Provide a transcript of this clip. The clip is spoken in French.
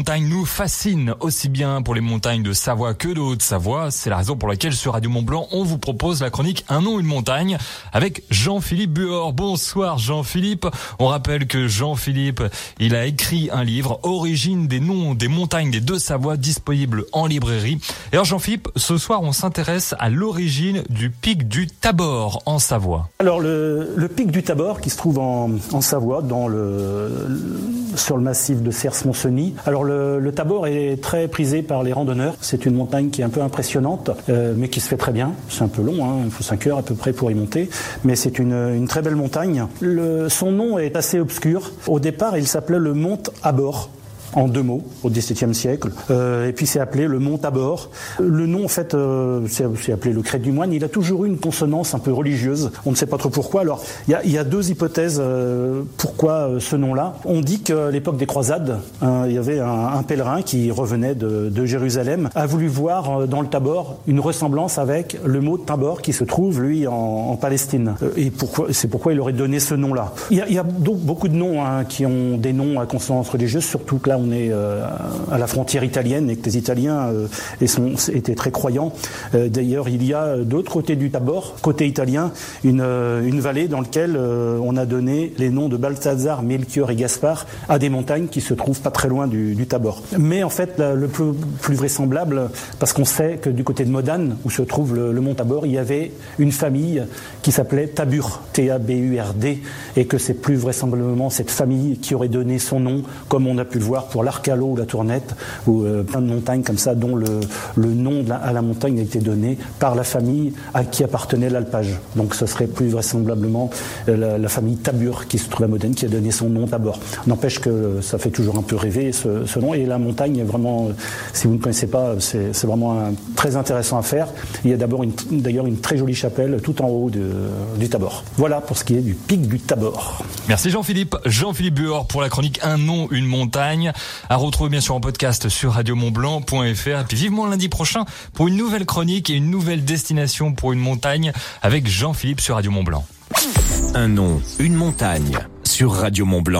montagnes nous fascinent aussi bien pour les montagnes de Savoie que de Haute-Savoie. C'est la raison pour laquelle sur Radio Mont Blanc, on vous propose la chronique Un nom, une montagne avec Jean-Philippe Buor. Bonsoir Jean-Philippe. On rappelle que Jean-Philippe, il a écrit un livre, Origine des noms des montagnes des deux Savoies, disponible en librairie. Et alors Jean-Philippe, ce soir, on s'intéresse à l'origine du pic du Tabor en Savoie. Alors le, pic du Tabor qui se trouve en Savoie, dans le, sur le massif de Cers-Monseny. Alors le, le, Tabor est très prisé par les randonneurs. C'est une montagne qui est un peu impressionnante, euh, mais qui se fait très bien. C'est un peu long, hein, il faut 5 heures à peu près pour y monter, mais c'est une, très belle montagne. Son nom est assez obscur. Au départ, il s'appelait le Mont Abor en deux mots au XVIIe siècle. Euh, et puis c'est appelé le Mont Tabor. Le nom en fait, euh, c'est appelé le Crête du Moine. Il a toujours eu une consonance un peu religieuse. On ne sait pas trop pourquoi. Alors il y a, deux hypothèses euh, pourquoi euh, ce nom-là. On dit qu'à l'époque des croisades, hein, il y avait un, pèlerin qui revenait de, Jérusalem, a voulu voir euh, dans le Tabor une ressemblance avec le mot Tabor qui se trouve lui en, Palestine. Euh, et c'est pourquoi il aurait donné ce nom-là. Il y y a donc beaucoup de noms hein, qui ont des noms à consonance religieuse, surtout que là on est euh, à la frontière italienne et que les Italiens euh, étaient très croyants. Euh, D'ailleurs, il y a de l'autre côté du Tabor, côté italien, une, vallée dans laquelle on a donné les noms de Balthazar, Melchior et Gaspard à des montagnes qui se trouvent pas très loin du, Tabor. Mais en fait, le plus, plus vraisemblable, parce qu'on sait que du côté de Modane, où se trouve le, le mont Tabor, il y avait une famille qui s'appelait Tabur, T-A-B-U-R-D, et que c'est plus vraisemblablement cette famille qui aurait donné son nom, comme on a pu le voir pour l'Arcalo ou la Tournette, ou euh, plein de montagnes comme ça, dont le, le nom à la montagne a été donné par la famille à qui appartenait l'alpage. Donc ce serait plus vraisemblablement euh, la, famille Tabur qui se trouve à Modène qui a donné son nom Tabor. N'empêche que ça fait toujours un peu rêver ce, nom, et la montagne est vraiment, euh, si vous ne connaissez pas, c'est vraiment un, très intéressant à faire. Il y a d'abord d'ailleurs une, une, très jolie chapelle tout en haut de, du Tabor. Voilà pour ce qui est du pic du Tabor. Merci Jean-Philippe. Jean-Philippe Buor pour la chronique Un nom, une montagne à retrouver bien sûr en podcast sur radiomontblanc.fr. Et puis vivement lundi prochain pour une nouvelle chronique et une nouvelle destination pour une montagne avec Jean-Philippe sur Radio Mont Blanc. Un nom, une montagne sur Radio Mont Blanc.